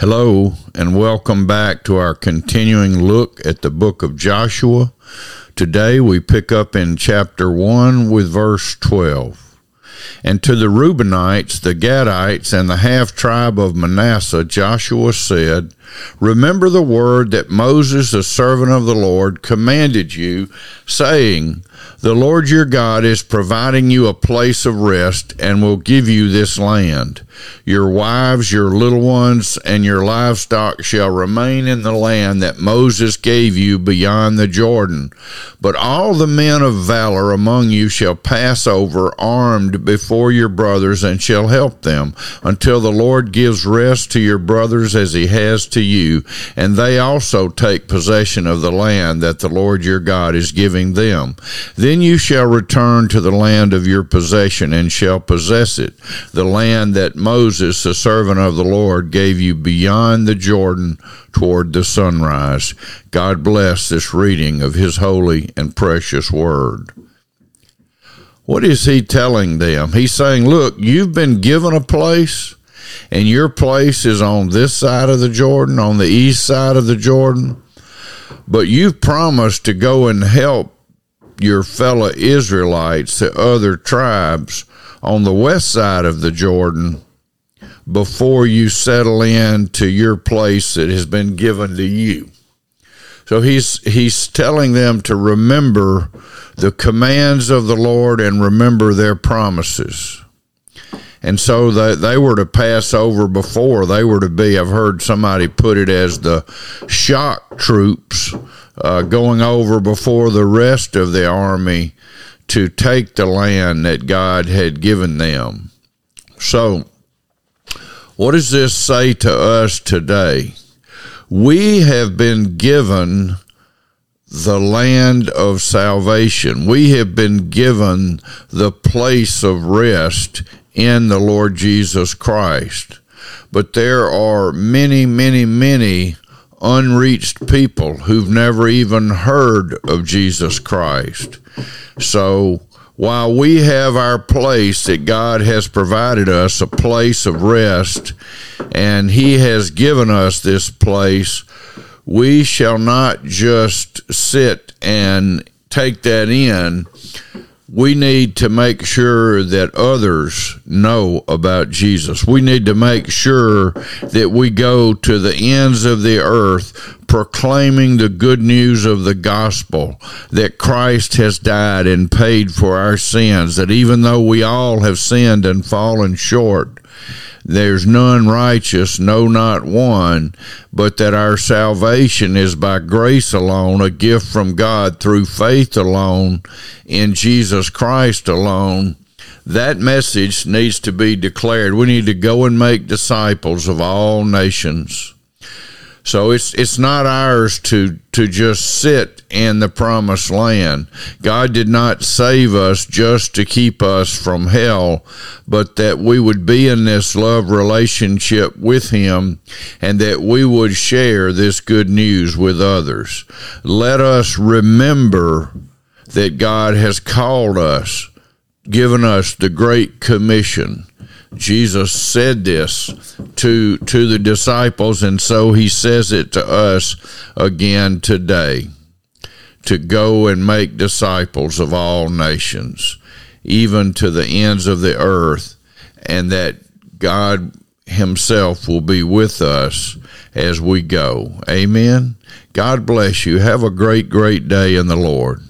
Hello, and welcome back to our continuing look at the book of Joshua. Today we pick up in chapter 1 with verse 12. And to the Reubenites, the Gadites, and the half tribe of Manasseh, Joshua said, Remember the word that Moses, the servant of the Lord, commanded you, saying, The Lord your God is providing you a place of rest and will give you this land. Your wives, your little ones, and your livestock shall remain in the land that Moses gave you beyond the Jordan. But all the men of valor among you shall pass over armed before your brothers and shall help them until the Lord gives rest to your brothers as he has to you, and they also take possession of the land that the Lord your God is giving them. Then you shall return to the land of your possession and shall possess it, the land that Moses, the servant of the Lord, gave you beyond the Jordan toward the sunrise. God bless this reading of his holy and precious word. What is he telling them? He's saying, Look, you've been given a place and your place is on this side of the Jordan, on the east side of the Jordan, but you've promised to go and help your fellow Israelites, the other tribes on the west side of the Jordan, before you settle in to your place that has been given to you. So he's he's telling them to remember the commands of the Lord and remember their promises and so they, they were to pass over before they were to be i've heard somebody put it as the shock troops uh, going over before the rest of the army to take the land that god had given them so what does this say to us today we have been given the land of salvation. We have been given the place of rest in the Lord Jesus Christ. But there are many, many, many unreached people who've never even heard of Jesus Christ. So while we have our place that God has provided us, a place of rest, and He has given us this place, we shall not just sit and take that in we need to make sure that others know about Jesus. We need to make sure that we go to the ends of the earth proclaiming the good news of the gospel that Christ has died and paid for our sins, that even though we all have sinned and fallen short, there's none righteous, no, not one, but that our salvation is by grace alone, a gift from God through faith alone, in Jesus Christ alone. That message needs to be declared. We need to go and make disciples of all nations. So it's it's not ours to to just sit in the promised land. God did not save us just to keep us from hell, but that we would be in this love relationship with him and that we would share this good news with others. Let us remember that God has called us, given us the great commission. Jesus said this to to the disciples and so he says it to us again today to go and make disciples of all nations even to the ends of the earth and that God himself will be with us as we go. Amen. God bless you. Have a great great day in the lord